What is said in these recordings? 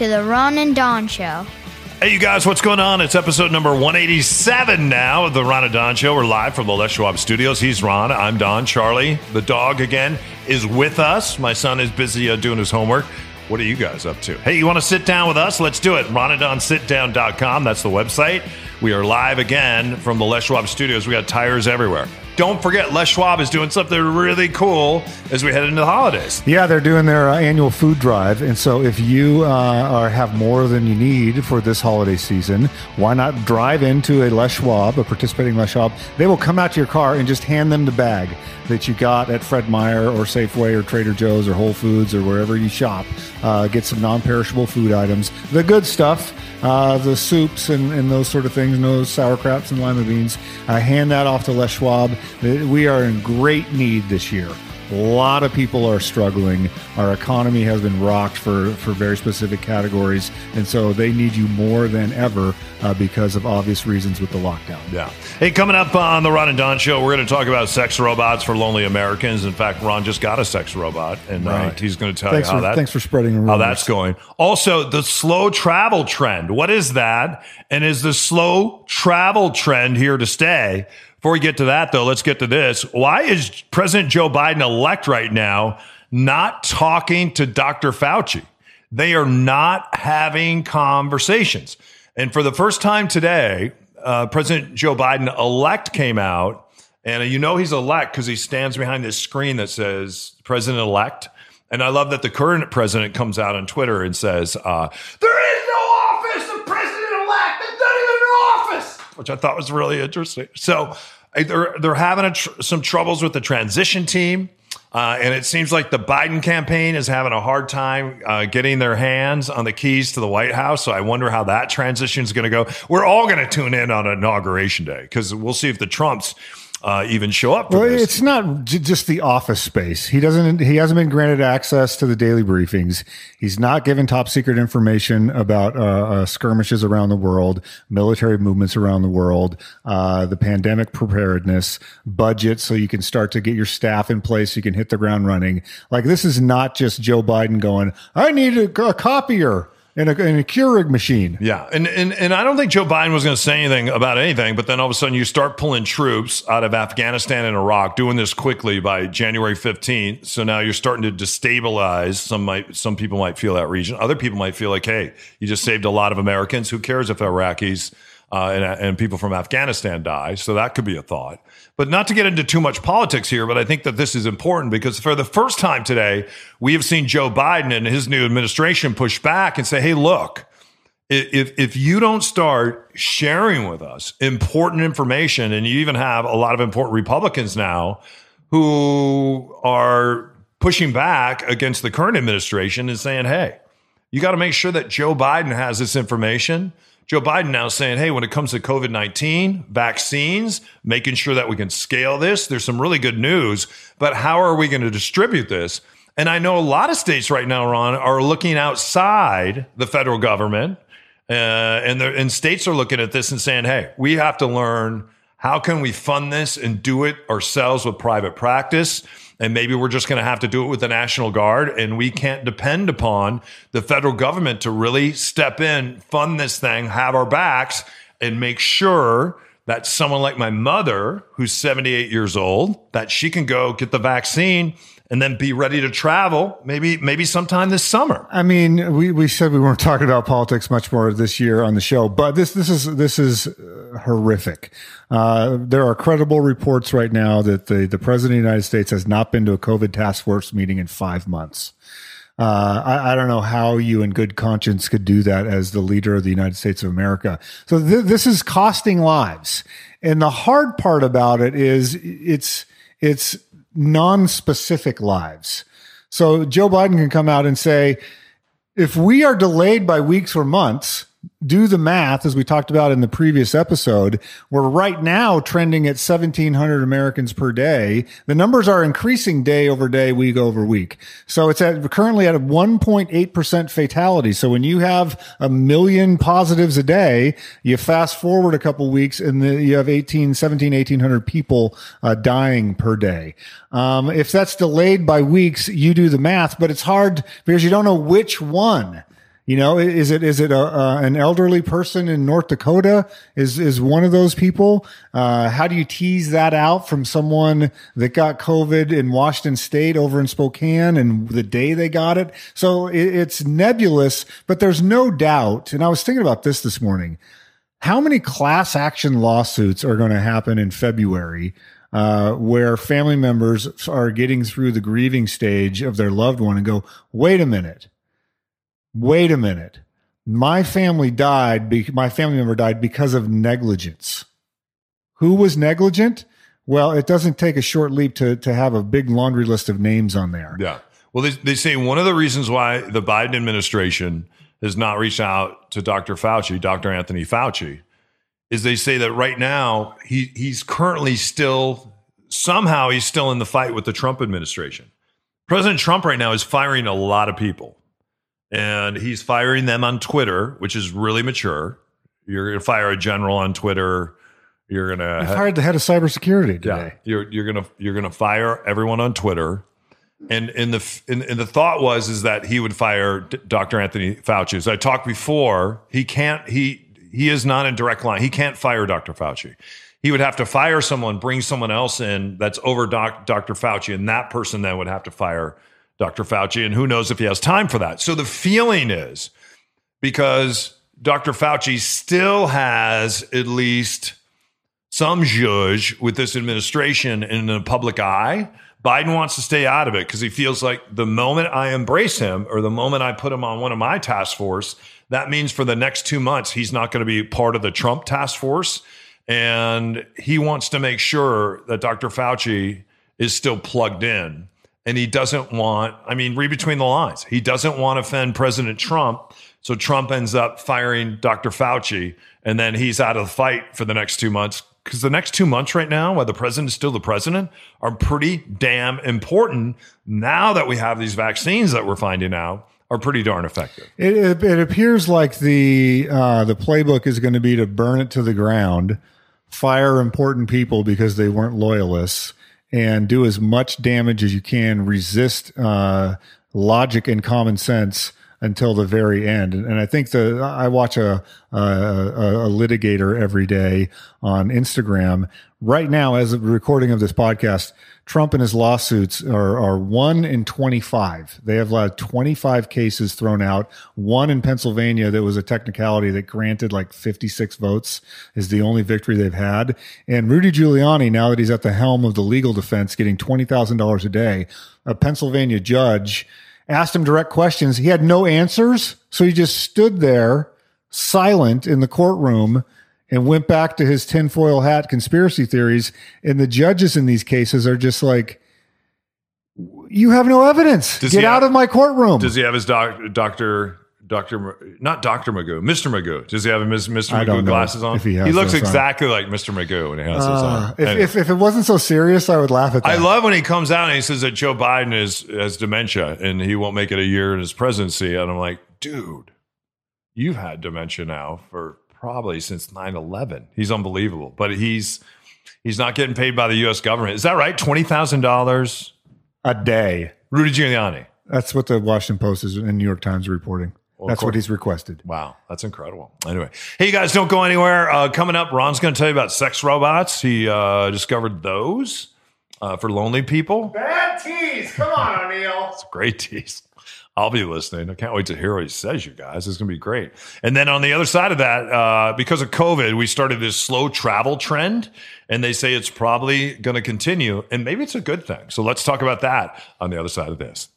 to the Ron and Don Show. Hey, you guys, what's going on? It's episode number 187 now of the Ron and Don Show. We're live from the Les Schwab studios. He's Ron. I'm Don. Charlie, the dog, again, is with us. My son is busy uh, doing his homework. What are you guys up to? Hey, you want to sit down with us? Let's do it. RonandDonSitDown.com. That's the website. We are live again from the Les Schwab studios. We got tires everywhere. Don't forget, Les Schwab is doing something really cool as we head into the holidays. Yeah, they're doing their uh, annual food drive, and so if you uh, are, have more than you need for this holiday season, why not drive into a Les Schwab, a participating Les Schwab? They will come out to your car and just hand them the bag that you got at Fred Meyer or Safeway or Trader Joe's or Whole Foods or wherever you shop. Uh, get some non-perishable food items, the good stuff, uh, the soups and, and those sort of things, no sauerkrauts and lima beans. I hand that off to Les Schwab. We are in great need this year. A lot of people are struggling. Our economy has been rocked for, for very specific categories, and so they need you more than ever uh, because of obvious reasons with the lockdown. Yeah. Hey, coming up on the Ron and Don show, we're going to talk about sex robots for lonely Americans. In fact, Ron just got a sex robot, and uh, he's going to tell Thanks you how for- that thanks for spreading the how that's going. Also, the slow travel trend. What is that? And is the slow travel trend here to stay? Before we get to that, though, let's get to this. Why is President Joe Biden elect right now not talking to Dr. Fauci? They are not having conversations. And for the first time today, uh, President Joe Biden elect came out, and you know he's elect because he stands behind this screen that says President elect. And I love that the current president comes out on Twitter and says, uh, There is no office of president elect. There's not even an office, which I thought was really interesting. So they're, they're having tr- some troubles with the transition team. Uh, and it seems like the Biden campaign is having a hard time uh, getting their hands on the keys to the White House. So I wonder how that transition is going to go. We're all going to tune in on inauguration day because we'll see if the Trumps uh, even show up for Well, this. it's not j- just the office space. He doesn't. He hasn't been granted access to the daily briefings. He's not given top secret information about uh, uh, skirmishes around the world, military movements around the world, uh, the pandemic preparedness, budget, so you can start to get your staff in place. So you can hit the ground running. Like this is not just Joe Biden going. I need a, a copier and a, and a Keurig machine. Yeah, and, and and I don't think Joe Biden was going to say anything about anything, but then all of a sudden you start pulling troops out of Afghanistan and Iraq, doing this quickly by January fifteenth. So now you're starting to destabilize. Some might, some people might feel that region. Other people might feel like, hey, you just saved a lot of Americans. Who cares if Iraqis uh, and, and people from Afghanistan die? So that could be a thought. But not to get into too much politics here, but I think that this is important because for the first time today, we have seen Joe Biden and his new administration push back and say, hey, look, if if you don't start sharing with us important information, and you even have a lot of important Republicans now who are pushing back against the current administration and saying, "Hey, you got to make sure that Joe Biden has this information." Joe Biden now saying, "Hey, when it comes to COVID nineteen vaccines, making sure that we can scale this. There's some really good news, but how are we going to distribute this?" And I know a lot of states right now, Ron, are looking outside the federal government uh, and and states are looking at this and saying, "Hey, we have to learn how can we fund this and do it ourselves with private practice." And maybe we're just going to have to do it with the National Guard, and we can't depend upon the federal government to really step in, fund this thing, have our backs, and make sure that someone like my mother, who's 78 years old, that she can go get the vaccine and then be ready to travel, maybe maybe sometime this summer. I mean, we, we said we weren't talking about politics much more this year on the show, but this this is this is uh, horrific. Uh, there are credible reports right now that the the president of the United States has not been to a COVID task force meeting in five months. Uh, I, I don't know how you, in good conscience, could do that as the leader of the United States of America. So th- this is costing lives, and the hard part about it is it's it's non-specific lives. So Joe Biden can come out and say, if we are delayed by weeks or months, do the math as we talked about in the previous episode. We're right now trending at 1,700 Americans per day. The numbers are increasing day over day, week over week. So it's at currently at a 1.8% fatality. So when you have a million positives a day, you fast forward a couple weeks and the, you have 18, 17, 1800 people uh, dying per day. Um, if that's delayed by weeks, you do the math, but it's hard because you don't know which one. You know, is it is it a, uh, an elderly person in North Dakota? Is is one of those people? Uh, how do you tease that out from someone that got COVID in Washington State over in Spokane and the day they got it? So it, it's nebulous, but there's no doubt. And I was thinking about this this morning. How many class action lawsuits are going to happen in February? Uh, where family members are getting through the grieving stage of their loved one and go, wait a minute wait a minute. My family died, be- my family member died because of negligence. Who was negligent? Well, it doesn't take a short leap to, to have a big laundry list of names on there. Yeah. Well, they, they say one of the reasons why the Biden administration has not reached out to Dr. Fauci, Dr. Anthony Fauci, is they say that right now he he's currently still somehow he's still in the fight with the Trump administration. President Trump right now is firing a lot of people and he's firing them on Twitter, which is really mature. You're going to fire a general on Twitter. You're going to ha- fired the head of cybersecurity today. Yeah, you're you're going to you're going to fire everyone on Twitter. And in the in, in, the thought was is that he would fire D- Dr. Anthony Fauci. As I talked before, he can't he he is not in direct line. He can't fire Dr. Fauci. He would have to fire someone, bring someone else in that's over doc, Dr. Fauci, and that person then would have to fire Dr. Fauci, and who knows if he has time for that. So the feeling is because Dr. Fauci still has at least some zhuzh with this administration in the public eye. Biden wants to stay out of it because he feels like the moment I embrace him or the moment I put him on one of my task force, that means for the next two months, he's not going to be part of the Trump task force. And he wants to make sure that Dr. Fauci is still plugged in and he doesn't want, I mean, read between the lines. He doesn't want to offend President Trump. So Trump ends up firing Dr. Fauci, and then he's out of the fight for the next two months. Because the next two months right now, while the president is still the president, are pretty damn important now that we have these vaccines that we're finding out are pretty darn effective. It, it, it appears like the uh, the playbook is going to be to burn it to the ground, fire important people because they weren't loyalists, and do as much damage as you can, resist uh, logic and common sense until the very end. And, I think the I watch a, a, a litigator every day on Instagram. Right now, as of recording of this podcast, Trump and his lawsuits are, are one in 25. They have had 25 cases thrown out. One in Pennsylvania that was a technicality that granted like 56 votes is the only victory they've had. And Rudy Giuliani, now that he's at the helm of the legal defense, getting $20,000 a day, a Pennsylvania judge asked him direct questions. He had no answers. So he just stood there silent in the courtroom and went back to his tinfoil hat conspiracy theories. And the judges in these cases are just like, you have no evidence. Does Get out have, of my courtroom. Does he have his doc, doctor, doctor, not Doctor Magoo, Mister Magoo? Does he have his Mister Magoo glasses on? he, he looks exactly on. like Mister Magoo when he has uh, those on. If, if, if, it wasn't so serious, I would laugh at that. I love when he comes out and he says that Joe Biden is has dementia and he won't make it a year in his presidency. And I'm like, dude, you've had dementia now for probably since 9-11 he's unbelievable but he's he's not getting paid by the us government is that right $20000 a day rudy giuliani that's what the washington post is in new york times reporting well, that's what he's requested. Wow, that's incredible. Anyway, hey, you guys, don't go anywhere. Uh, coming up, Ron's going to tell you about sex robots. He uh, discovered those uh, for lonely people. Bad tease. Come on, O'Neill. it's a great tease. I'll be listening. I can't wait to hear what he says, you guys. It's going to be great. And then on the other side of that, uh, because of COVID, we started this slow travel trend, and they say it's probably going to continue, and maybe it's a good thing. So let's talk about that on the other side of this.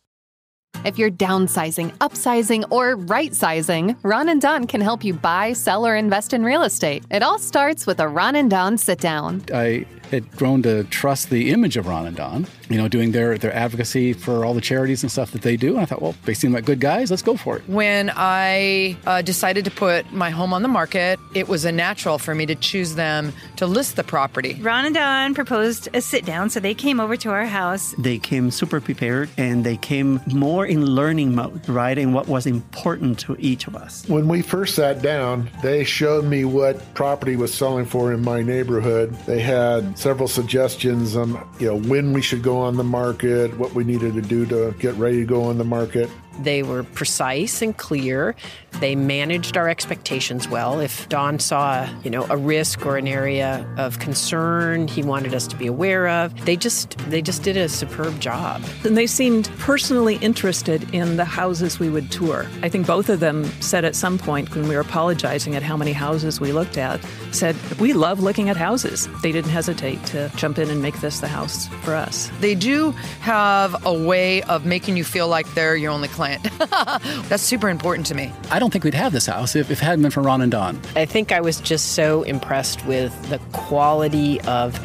If you're downsizing, upsizing, or right sizing, Ron and Don can help you buy, sell, or invest in real estate. It all starts with a Ron and Don sit down. I had grown to trust the image of Ron and Don, you know, doing their, their advocacy for all the charities and stuff that they do. And I thought, well, they seem like good guys. Let's go for it. When I uh, decided to put my home on the market, it was a natural for me to choose them to list the property. Ron and Don proposed a sit down, so they came over to our house. They came super prepared and they came more in learning mode, right? And what was important to each of us. When we first sat down, they showed me what property was selling for in my neighborhood. They had several suggestions on, you know, when we should go on the market, what we needed to do to get ready to go on the market. They were precise and clear. They managed our expectations well. If Don saw, you know, a risk or an area of concern he wanted us to be aware of, they just they just did a superb job. And they seemed personally interested in the houses we would tour. I think both of them said at some point when we were apologizing at how many houses we looked at, said, "We love looking at houses." They didn't hesitate to jump in and make this the house for us. They do have a way of making you feel like they're your only client. That's super important to me. I don't think we'd have this house if, if it hadn't been for Ron and Don. I think I was just so impressed with the quality of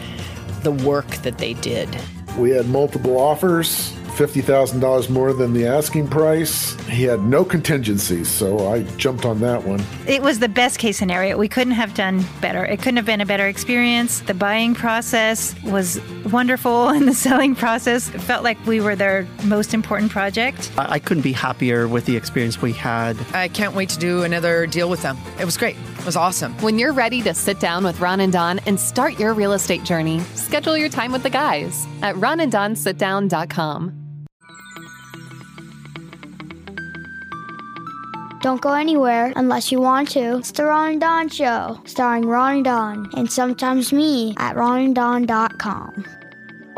the work that they did. We had multiple offers, $50,000 more than the asking price. He had no contingencies, so I jumped on that one. It was the best case scenario. We couldn't have done better. It couldn't have been a better experience. The buying process was wonderful, and the selling process felt like we were their most important project. I, I couldn't be happier with the experience we had. I can't wait to do another deal with them. It was great. It was awesome. When you're ready to sit down with Ron and Don and start your real estate journey, schedule your time with the guys at ronanddonsitdown.com. Don't go anywhere unless you want to. It's the Ron and Don Show, starring Ron and Don, and sometimes me at ronanddon.com.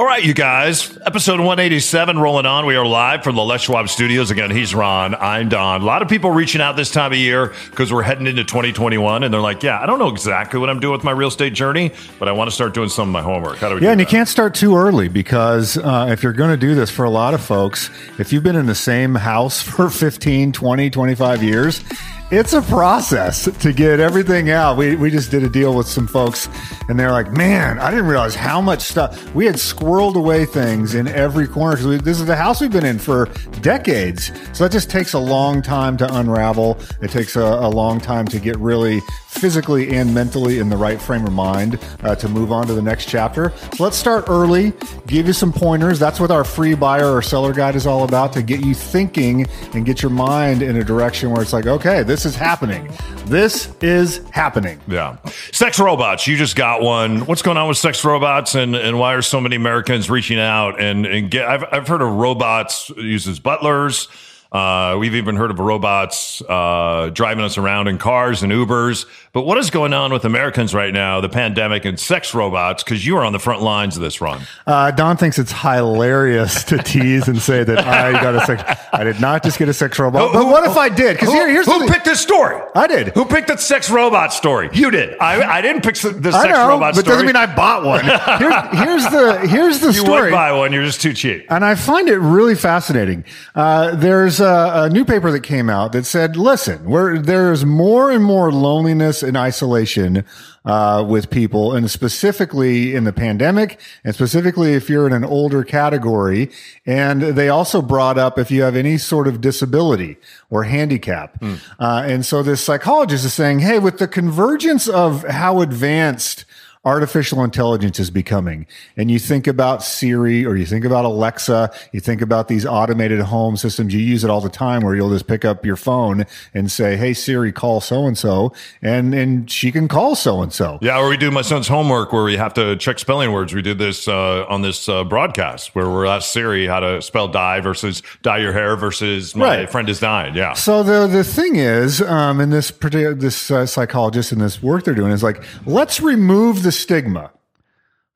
All right, you guys. Episode 187 rolling on. We are live from the Les Schwab studios. Again, he's Ron. I'm Don. A lot of people reaching out this time of year because we're heading into 2021 and they're like, yeah, I don't know exactly what I'm doing with my real estate journey, but I want to start doing some of my homework. How do we Yeah, do and you can't start too early because uh, if you're going to do this for a lot of folks, if you've been in the same house for 15, 20, 25 years, it's a process to get everything out. We, we just did a deal with some folks and they're like, man, I didn't realize how much stuff we had squirreled away things in every corner because this is the house we've been in for decades. So that just takes a long time to unravel. It takes a, a long time to get really physically and mentally in the right frame of mind uh, to move on to the next chapter. So let's start early, give you some pointers. That's what our free buyer or seller guide is all about to get you thinking and get your mind in a direction where it's like, okay, this is happening. This is happening. Yeah. Sex robots. You just got one. What's going on with sex robots and, and why are so many Americans reaching out and, and get, I've, I've heard of robots uses butlers. Uh, we've even heard of robots uh, driving us around in cars and Ubers. But what is going on with Americans right now, the pandemic and sex robots? Because you are on the front lines of this, Ron. Uh, Don thinks it's hilarious to tease and say that I got a sex. I did not just get a sex robot. but what if I did? Because Who, here, here's who picked this story? I did. Who picked the sex robot story? You did. I, I didn't pick the the I sex know, robot but story. doesn't mean I bought one. Here's, here's the here's the you story. would buy one. You're just too cheap. And I find it really fascinating. Uh, there's a, a new paper that came out that said, listen, where there's more and more loneliness and isolation uh, with people, and specifically in the pandemic, and specifically if you're in an older category. And they also brought up if you have any sort of disability or handicap. Uh, and so this psychologist is saying, hey, with the convergence of how advanced artificial intelligence is becoming. And you think about Siri or you think about Alexa, you think about these automated home systems. You use it all the time where you'll just pick up your phone and say, Hey, Siri, call so and so. And, and she can call so and so. Yeah, or we do my son's homework where we have to check spelling words. We did this uh, on this uh, broadcast where we're asked Siri how to spell die versus dye your hair versus my Right. friend is dying. Yeah. So the the thing is, um, and this particular this uh, psychologist and this work they're doing is like, let's remove the stigma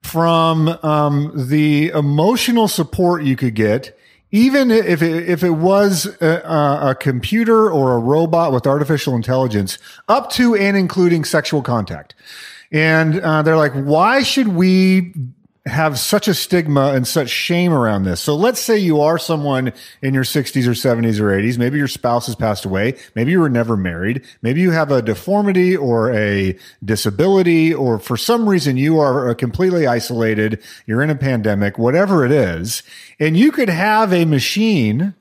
from um, the emotional support you could get, even if it, if it was a, a computer or a robot with artificial intelligence, up to and including sexual contact. And uh, they're like, why should we have such a stigma and such shame around this. So let's say you are someone in your 60s or 70s or 80s. Maybe your spouse has passed away. Maybe you were never married. Maybe you have a deformity or a disability, or for some reason you are completely isolated. You're in a pandemic, whatever it is. And you could have a machine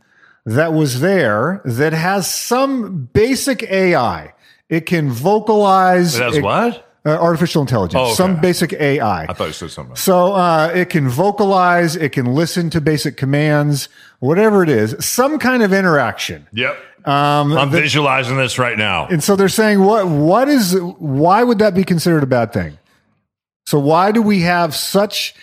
that was there that has some basic AI. It can vocalize. It has what? Uh, artificial intelligence, Oh, okay. some basic AI. I thought you said something. So uh, it can vocalize, it can listen to basic commands, whatever it is, some kind of interaction. Yep. Um, I'm that- visualizing this right now. and so they're saying, what? What is? Why would that be considered a bad thing? So why do we have such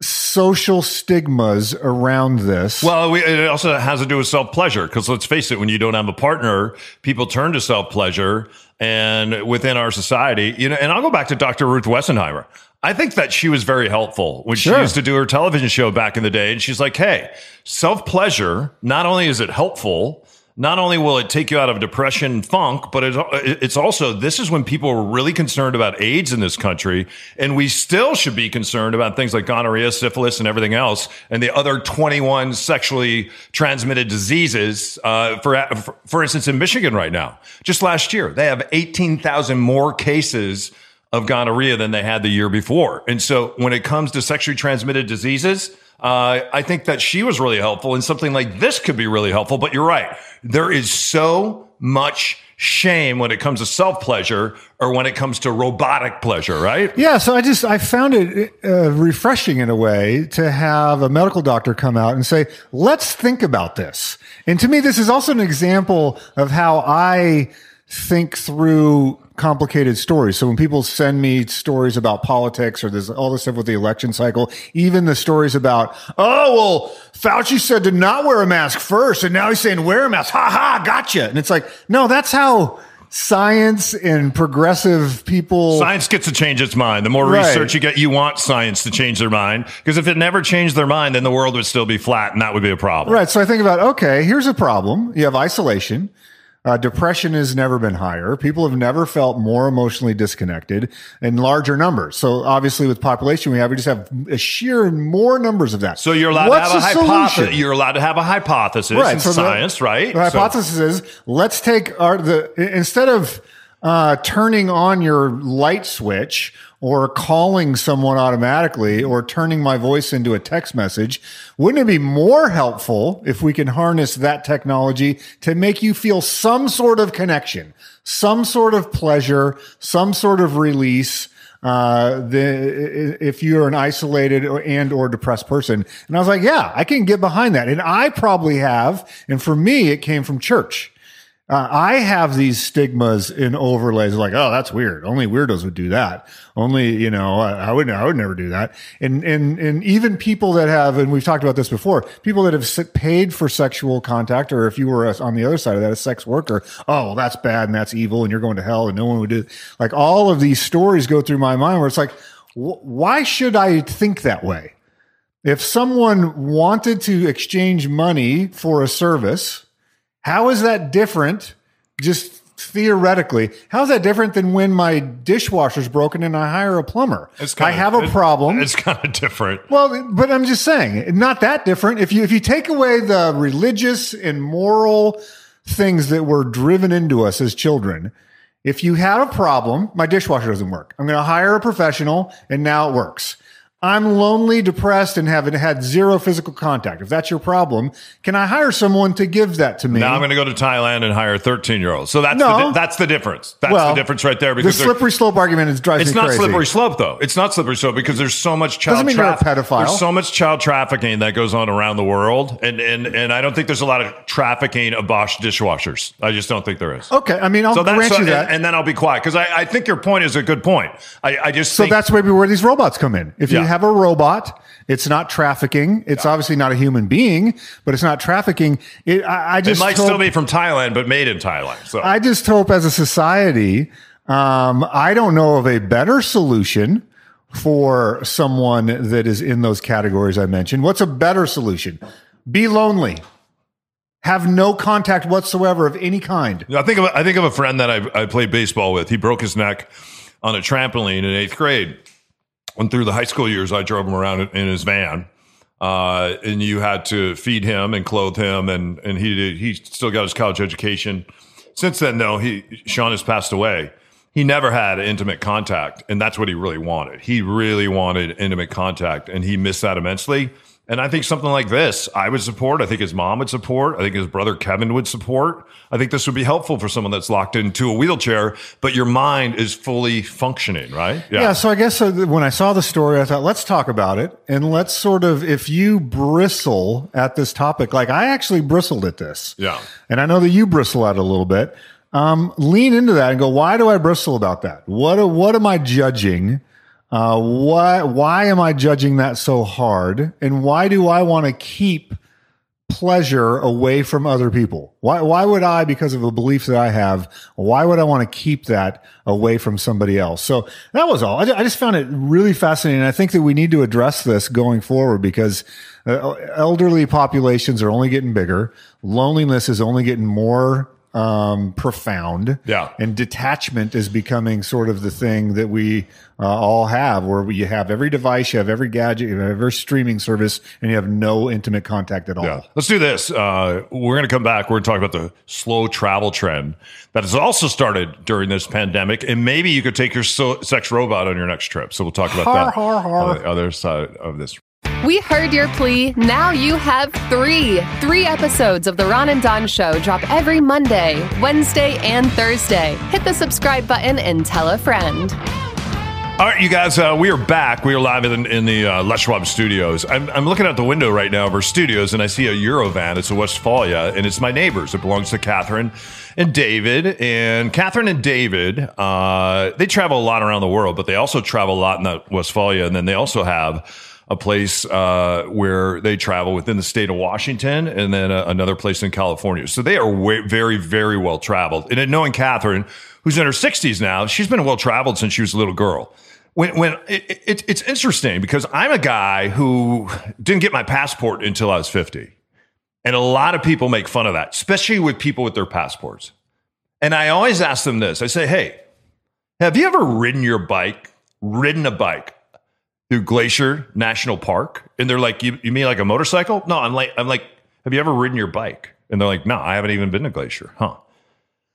social stigmas around this? Well, we, it also has to do with self pleasure because let's face it, when you don't have a partner, people turn to self pleasure. And within our society, you know, and I'll go back to Dr. Ruth Wessenheimer. I think that she was very helpful when she used to do her television show back in the day. And she's like, hey, self pleasure, not only is it helpful, not only will it take you out of depression funk, but it, it's also, this is when people are really concerned about AIDS in this country. And we still should be concerned about things like gonorrhea, syphilis, and everything else, and the other 21 sexually transmitted diseases. Uh, for, for, for instance, in Michigan right now, just last year, they have 18,000 more cases of gonorrhea than they had the year before. And so when it comes to sexually transmitted diseases, uh, I think that she was really helpful and something like this could be really helpful. But you're right. There is so much shame when it comes to self pleasure or when it comes to robotic pleasure, right? Yeah, so I just I found it uh, refreshing in a way to have a medical doctor come out and say, "Let's think about this." And to me, this is also an example of how I think through complicated stories. So when people send me stories about politics or there's all this stuff with the election cycle, even the stories about, oh, well, Fauci said to not wear a mask first, and now he's saying wear a mask. Ha ha, gotcha. And it's like, no, that's how science and progressive people Science gets to change its mind. The more Right. research you get, you want science to change their mind. Because if it never changed their mind, then the world would still be flat and that would be a problem. Right. So I think about, okay, here's a problem. You have isolation. Uh, depression has never been higher. People have never felt more emotionally disconnected in larger numbers. So obviously with population we have, we just have a sheer more numbers of that. So you're allowed What's to have a the hypothesis. You're allowed to have a hypothesis in so the- science, right? The So- hypothesis is let's take our the instead of uh, turning on your light switch or calling someone automatically or turning my voice into a text message, wouldn't it be more helpful if we can harness that technology to make you feel some sort of connection, some sort of pleasure, some sort of release? uh, the, if you're an isolated or, and or depressed person. And I was like, yeah, I can get behind that. And I probably have. And for me, it came from church. Uh, I have these stigmas in overlays like, oh, that's weird. Only weirdos would do that. Only, you know, I, I would, I would never do that. And, and, and even people that have, and we've talked about this before, people that have paid for sexual contact, or if you were on the other side of that, a sex worker, oh, well, that's bad and that's evil and you're going to hell and no one would do, like all of these stories go through my mind where it's like, wh- why should I think that way? If someone wanted to exchange money for a service, how is that different? Just theoretically, how is that different than when my dishwasher's broken and I hire a plumber? It's I kinda- have a it- problem. It's kind of different. Well, but I'm just saying, not that different. If you if you take away the religious and moral things that were driven into us as children, if you had a problem, my dishwasher doesn't work. I'm going to hire a professional, and now it works. I'm lonely, depressed, and haven't had zero physical contact. If that's your problem, can I hire someone to give that to me? Now I'm going to go to Thailand and hire a 13 year old. So that's No. the, di- that's the difference. That's Well, the difference right there. the Because there- slippery slope argument is drives it's not crazy. slippery slope though. It's not slippery slope because there's so much child Doesn't mean you're a trafficking. pedophile. There's so much child trafficking that goes on around the world, and and and I don't think there's a lot of trafficking of Bosch dishwashers. I just don't think there is. Okay, I mean, I'll grant you that. and, then I'll be quiet because I, I think your point is a good point. I, I just So think, that's maybe where these robots come in. If you Yeah. Have a robot, it's not trafficking. It's obviously not a human being, but it's not trafficking. It, I, I it just might hope, still be from Thailand, but made in Thailand. So I just hope as a society, um, I don't know of a better solution for someone that is in those categories I mentioned. What's a better solution? Be lonely. Have no contact whatsoever of any kind. I think of a, I think of a friend that I, I played baseball with. He broke his neck on a trampoline in eighth grade, and through the high school years, I drove him around in, his van. Uh, and you had to feed him and clothe him, and and he did, he still got his college education. Since then, though, he Sean has passed away. He never had intimate contact, and that's what he really wanted. He really wanted intimate contact, and he missed that immensely. And I think something like this, I would support. I think his mom would support. I think his brother Kevin would support. I think this would be helpful for someone that's locked into a wheelchair, but your mind is fully functioning, right? Yeah. yeah so I guess uh, when I saw the story, I thought, let's talk about it. And let's sort of, if you bristle at this topic, like I actually bristled at this. Yeah. And I know that you bristle at it a little bit. Um, lean into that and go, why do I bristle about that? What, what am I judging? Uh, why, why am I judging that so hard? And why do I want to keep pleasure away from other people? Why, why would I, because of a belief that I have, why would I want to keep that away from somebody else? So that was all. I, I just found it really fascinating. I think that we need to address this going forward because uh, elderly populations are only getting bigger. Loneliness is only getting more um, profound. Yeah. And detachment is becoming sort of the thing that we uh, all have, where you have every device, you have every gadget, you have every streaming service, and you have no intimate contact at all. Yeah. Let's do this. Uh, we're going to come back. We're going to talk about the slow travel trend that has also started during this pandemic. And maybe you could take your so- sex robot on your next trip. So we'll talk about Har, that har, har. on the other side of this. We heard your plea. Now you have three. Three episodes of The Ron and Don Show drop every Monday, Wednesday, and Thursday. Hit the subscribe button and tell a friend. All right, you guys, uh, we are back. We are live in, in the uh, Les Schwab studios. I'm, I'm looking out the window right now of our studios, and I see a Eurovan. It's a Westfalia, and it's my neighbors. It belongs to Catherine and David. And Catherine and David, uh, they travel a lot around the world, but they also travel a lot in the Westfalia. And then they also have a place uh, where they travel within the state of Washington, and then uh, another place in California. So they are way, very, very well traveled. And knowing Catherine, who's in her 60s now, she's been well traveled since she was a little girl when when it, it, it's interesting because I'm a guy who didn't get my passport until I was 50. And a lot of people make fun of that, especially with people with their passports. And I always ask them this. I say, "Hey, have you ever ridden your bike, ridden a bike through Glacier National Park?" And they're like, "You, you mean like a motorcycle?" No, I'm like I'm like, "Have you ever ridden your bike?" And they're like, "No, I haven't even been to Glacier." Huh.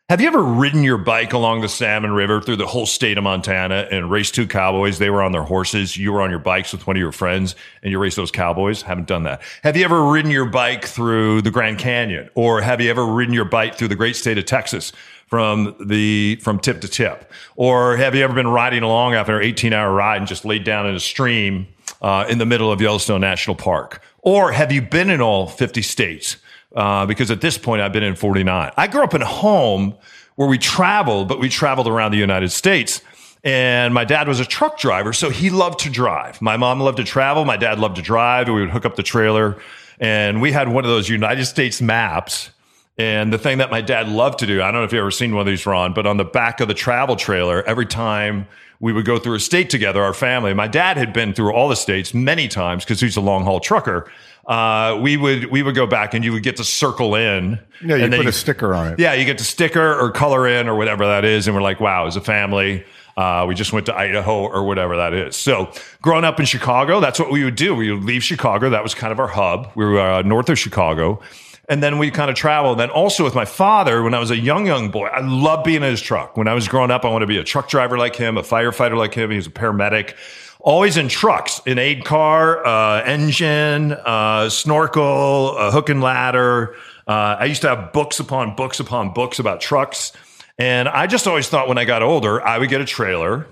Have you ever ridden your bike along the Salmon River through the whole state of Montana and raced two cowboys? They were on their horses. You were on your bikes with one of your friends and you raced those cowboys? Haven't done that. Have you ever ridden your bike through the Grand Canyon? Or have you ever ridden your bike through the great state of Texas from the, from tip to tip? Or have you ever been riding along after an 18 hour ride and just laid down in a stream uh, in the middle of Yellowstone National Park? Or have you been in all 50 states? Uh, because at this point I've been in 49. I grew up in a home where we traveled, but we traveled around the United States. And my dad was a truck driver, so he loved to drive. My mom loved to travel. My dad loved to drive. We would hook up the trailer, and we had one of those United States maps. And the thing that my dad loved to do, I don't know if you've ever seen one of these, Ron, but on the back of the travel trailer, every time we would go through a state together, our family, my dad had been through all the states many times because he's a long haul trucker uh, we would we would go back and you would get to circle in. Yeah, you put a sticker on it. Yeah, you get to sticker or color in or whatever that is, and we're like, wow, as a family. Uh, we just went to Idaho or whatever that is. So, growing up in Chicago, that's what we would do. We would leave Chicago. That was kind of our hub. We were uh, north of Chicago. And then we kind of traveled. Then also with my father, when I was a young, young boy, I loved being in his truck. When I was growing up, I wanted to be a truck driver like him, a firefighter like him. He was a paramedic always in trucks, an aid car, uh, engine, uh, snorkel, a hook and ladder. Uh, I used to have books upon books upon books about trucks. And I just always thought when I got older, I would get a trailer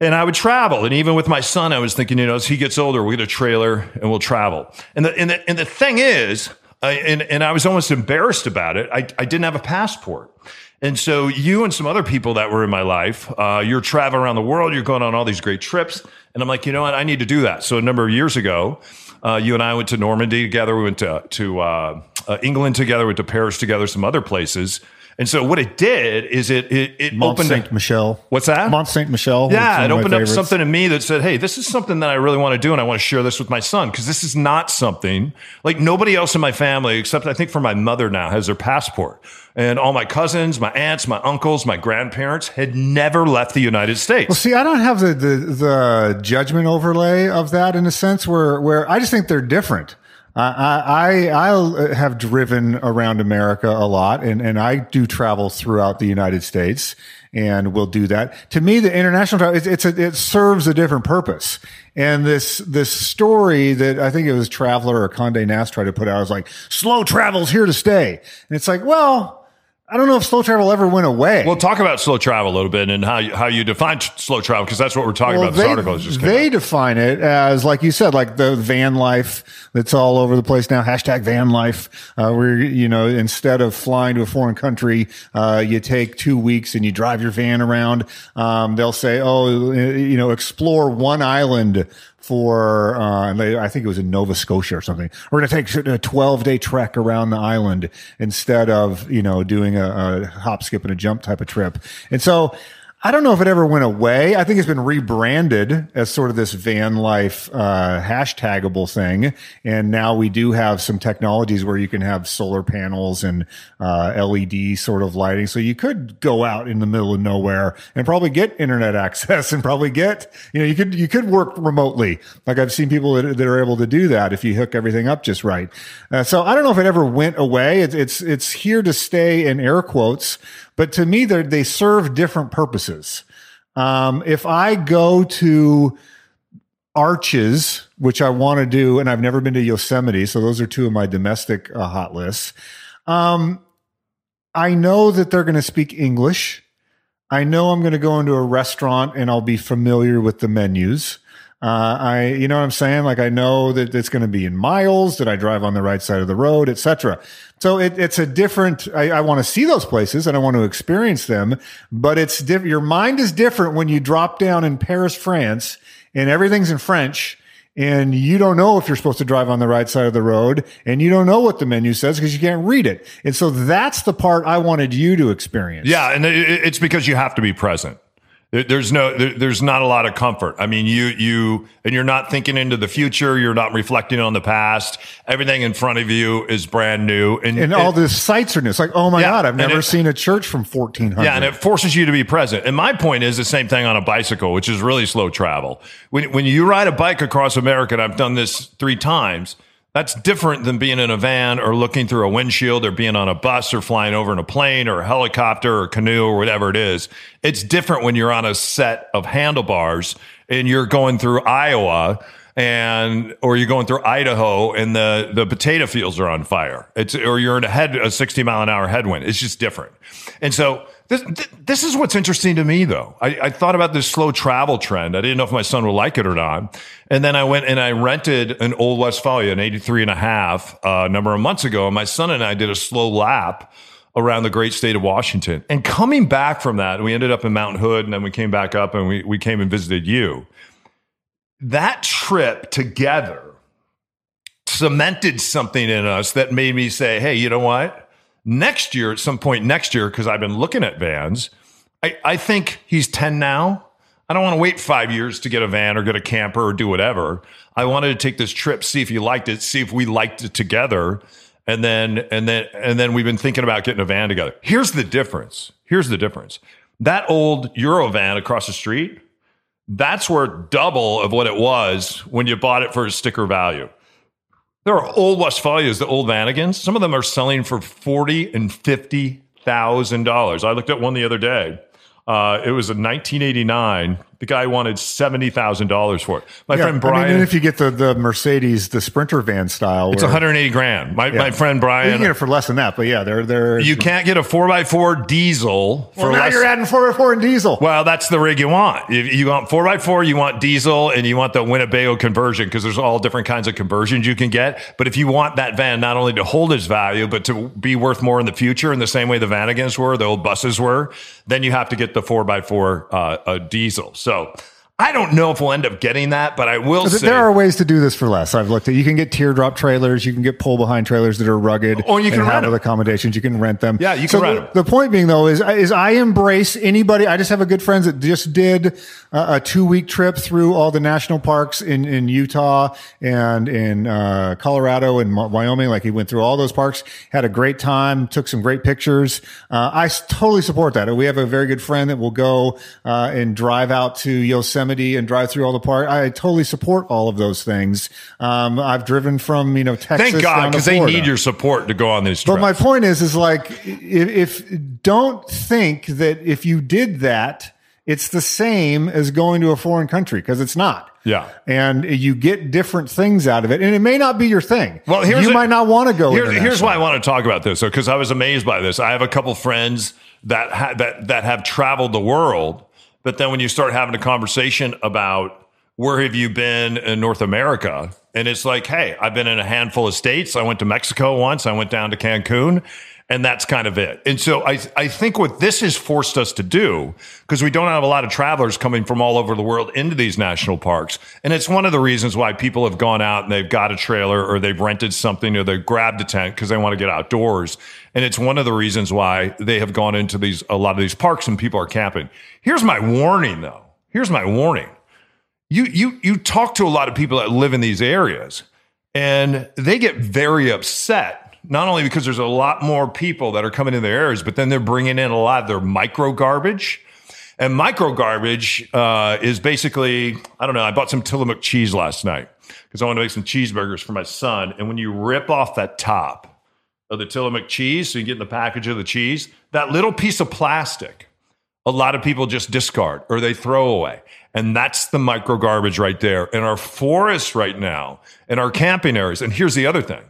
and I would travel. And even with my son, I was thinking, you know, as he gets older, we'll get a trailer and we'll travel. And the, and the, and the thing is, I, and, and I was almost embarrassed about it. I, I didn't have a passport. And so you and some other people that were in my life, uh, you're traveling around the world, you're going on all these great trips. And I'm like, you know what? I need to do that. So a number of years ago, uh, you and I went to Normandy together. We went to, to uh, uh, England together, went to Paris together, some other places. And so what it did is it it, it Mont opened Saint Michel. What's that? Mont Saint Michel. Yeah, it opened up something in me that said, "Hey, this is something that I really want to do, and I want to share this with my son because this is not something like nobody else in my family, except I think for my mother now, has their passport. And all my cousins, my aunts, my uncles, my grandparents had never left the United States. Well, see, I don't have the, the, the judgment overlay of that in a sense where, where I just think they're different. I, I, I uh, have driven around America a lot and, and I do travel throughout the United States and will do that. To me, the international travel, it's, it's a, it serves a different purpose. And this, this story that I think it was Traveler or Condé Nast tried to put out was like, slow travel's here to stay. And it's like, well, I don't know if slow travel ever went away. We'll talk about slow travel a little bit and how you, how you define t- slow travel because that's what we're talking Well, about. This article is just they define it as, like you said, like the van life that's all over the place now. Hashtag van life, uh, where you know instead of flying to a foreign country, uh, you take two weeks and you drive your van around. Um, they'll say, oh, you know, explore one island for uh, they, I think it was in Nova Scotia or something. We're going to take a 12 day trek around the island instead of you know doing a, a hop, skip, and a jump type of trip. And so I don't know if it ever went away. I think it's been rebranded as sort of this van life uh, hashtagable thing, and now we do have some technologies where you can have solar panels and uh, LED sort of lighting, so you could go out in the middle of nowhere and probably get internet access and probably get you know you could you could work remotely. Like I've seen people that, that are able to do that if you hook everything up just right. Uh, so I don't know if it ever went away. It's it's it's here to stay in air quotes. But to me, they serve different purposes. Um, if I go to Arches, which I want to do, and I've never been to Yosemite, so those are two of my domestic uh, hot lists. Um, I know that they're going to speak English. I know I'm going to go into a restaurant and I'll be familiar with the menus. Uh, I, you know what I'm saying? Like I know that it's going to be in miles, that I drive on the right side of the road, etc. So it, it's a different, I, I want to see those places and I want to experience them, but it's different. Your mind is different when you drop down in Paris, France and everything's in French and you don't know if you're supposed to drive on the right side of the road and you don't know what the menu says because you can't read it. And so that's the part I wanted you to experience. Yeah, and it's because you have to be present. There- There's no, there- there's not a lot of comfort. I mean, you, you, and you're not thinking into the future. You're not reflecting on the past. Everything in front of you is brand new, and, And all the sights are new. It's like, oh my Yeah, God, I've never it- seen a church from 1400. Yeah, and it forces you to be present. And my point is the same thing on a bicycle, which is really slow travel. When when you ride a bike across America, and I've done this three times, that's different than being in a van or looking through a windshield or being on a bus or flying over in a plane or a helicopter or canoe or whatever it is. It's different when you're on a set of handlebars and you're going through Iowa and or you're going through Idaho and the the potato fields are on fire. It's or you're in a head a 60 mile an hour headwind. It's just different. And so this this is what's interesting to me though. I, I thought about this slow travel trend. I didn't know if my son would like it or not. And then I went and I rented an old Westfalia, an 83 and a half, uh, a number of months ago. And my son and I did a slow lap around the great state of Washington. And coming back from that, we ended up in Mount Hood and then we came back up and we, we came and visited you. That trip together cemented something in us that made me say, hey, you know what? Next year, at some point next year, because I've been looking at vans, I, I think he's 10 now. I don't want to wait five years to get a van or get a camper or do whatever. I wanted to take this trip, see if you liked it, see if we liked it together. And then, and then, and then we've been thinking about getting a van together. Here's the difference. Here's the difference. That old Eurovan across the street, that's worth double of what it was when you bought it for a sticker value. There are old Westfalias, the old Vanagons. Some of them are selling for forty and fifty thousand dollars. I looked at one the other day. Uh, it was a 1989. The guy wanted seventy thousand dollars for it. My Yeah, friend I Brian. mean, and if you get the, the Mercedes, the Sprinter van style, it's 180 grand. My, Yeah. my friend You Brian. can get it for less than that, but yeah, they're they're. you can't get a four x four diesel for well, now less. you're adding four by four and diesel. Well, that's the rig you want. If you want four x four, you want diesel, and you want the Winnebago conversion because there's all different kinds of conversions you can get. But if you want that van not only to hold its value, but to be worth more in the future, in the same way the Vanagons were, the old buses were, then you have to get the four x four uh, uh, diesel. So. So I don't know if we'll end up getting that, but I will Th- say There are ways to do this for less. I've looked at. You can get teardrop trailers. You can get pull behind trailers that are rugged. Or you can rent have 'em. accommodations. You can rent them. Yeah, you So can rent the, 'em. The point being though is is I embrace anybody. I just have a good friends that just did a, a two week trip through all the national parks in in Utah and in uh, Colorado and Wyoming. Like he went through all those parks, had a great time, took some great pictures. Uh, I totally support that. We have a very good friend that will go uh, and drive out to Yosemite and drive through all the park. I totally support all of those things. Um, I've driven from you know Texas. thank God because they need your support to go on these Trips. But my point is, is like, if, if don't think that if you did that, it's the same as going to a foreign country because it's not. Yeah. And you get different things out of it, and it may not be your thing. Well, here's you a- might not want to go. Here- here's why I want to talk about this, because I was amazed by this. I have a couple friends that ha- that that have traveled the world, but then when you start having a conversation about where have you been in North America, and it's like, hey, I've been in a handful of states. I went to Mexico once. I went down to Cancun. And that's kind of it. And so I, I think what this has forced us to do, because we don't have a lot of travelers coming from all over the world into these national parks. And it's one of the reasons why people have gone out and they've got a trailer or they've rented something or they've grabbed a tent because they want to get outdoors. And it's one of the reasons why they have gone into these, a lot of these parks and people are camping. Here's my warning though. Here's my warning. You, you, you talk to a lot of people that live in these areas and they get very upset not only because there's a lot more people that are coming in their areas but then they're bringing in a lot of their micro garbage and micro garbage uh, is basically i don't know i bought some tillamook cheese last night because i want to make some cheeseburgers for my son and when you rip off that top of the tillamook cheese so you get in the package of the cheese that little piece of plastic a lot of people just discard or they throw away. And that's the micro garbage right there. In our forests right now, in our camping areas. And here's the other thing.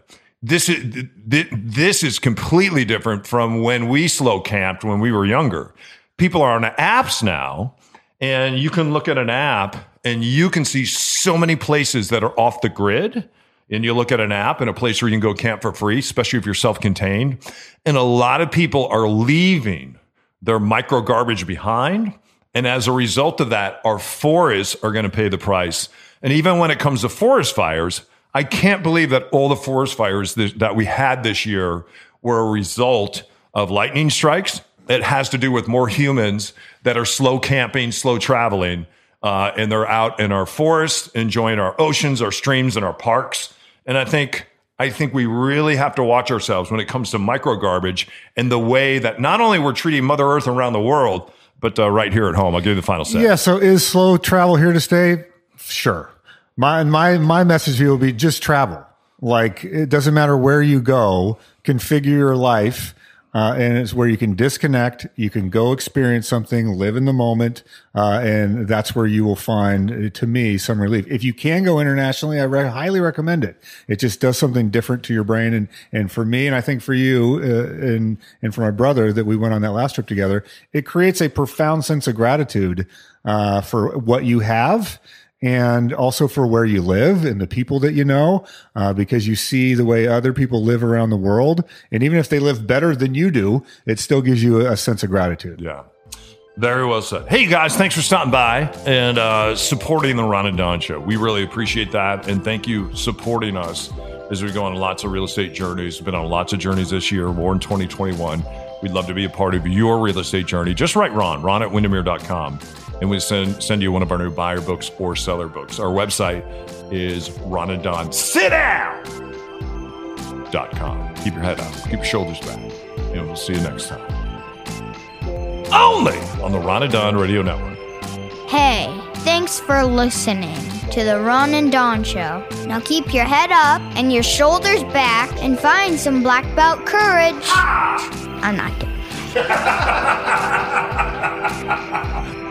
This is this is completely different from when we slow camped when we were younger. People are on apps now, and you can look at an app and you can see so many places that are off the grid. And you look at an app and a place where you can go camp for free, especially if you're self-contained. And a lot of people are leaving their micro garbage behind. And as a result of that, our forests are going to pay the price. And even when it comes to forest fires, I can't believe that all the forest fires that, that we had this year were a result of lightning strikes. It has to do with more humans that are slow camping, slow traveling, uh, and they're out in our forests, enjoying our oceans, our streams, and our parks. And I think I think we really have to watch ourselves when it comes to micro garbage and the way that not only we're treating Mother Earth around the world, but uh, right here at home. I'll give you the final say. Yeah. So is slow travel here to stay? Sure. My my my message to you will be just travel. Like it doesn't matter where you go. Configure your life, uh, and it's where you can disconnect. You can go experience something, live in the moment, uh, and that's where you will find, uh, to me, some relief. If you can go internationally, I re- highly recommend it. It just does something different to your brain, and and for me, and I think for you, uh, and and for my brother that we went on that last trip together, it creates a profound sense of gratitude uh, for what you have and also for where you live and the people that you know, uh, because you see the way other people live around the world. And even if they live better than you do, it still gives you a sense of gratitude. Yeah. Very well said. Hey, guys, thanks for stopping by and uh, supporting the Ron and Don Show. We really appreciate that. And thank you supporting us as we go on lots of real estate journeys. We've Been on lots of journeys this year, more in 2021. We'd love to be a part of your real estate journey. Just write Ron, ron at windermere.com, and we send, send you one of our new buyer books or seller books. Our website is Ron and Don. Sit down! Dot com. Keep your head up, keep your shoulders back, and we'll see you next time. Only on the Ron and Don Radio Network. Hey, thanks for listening to the Ron and Don Show. Now keep your head up and your shoulders back and find some black belt courage. I'm not kidding.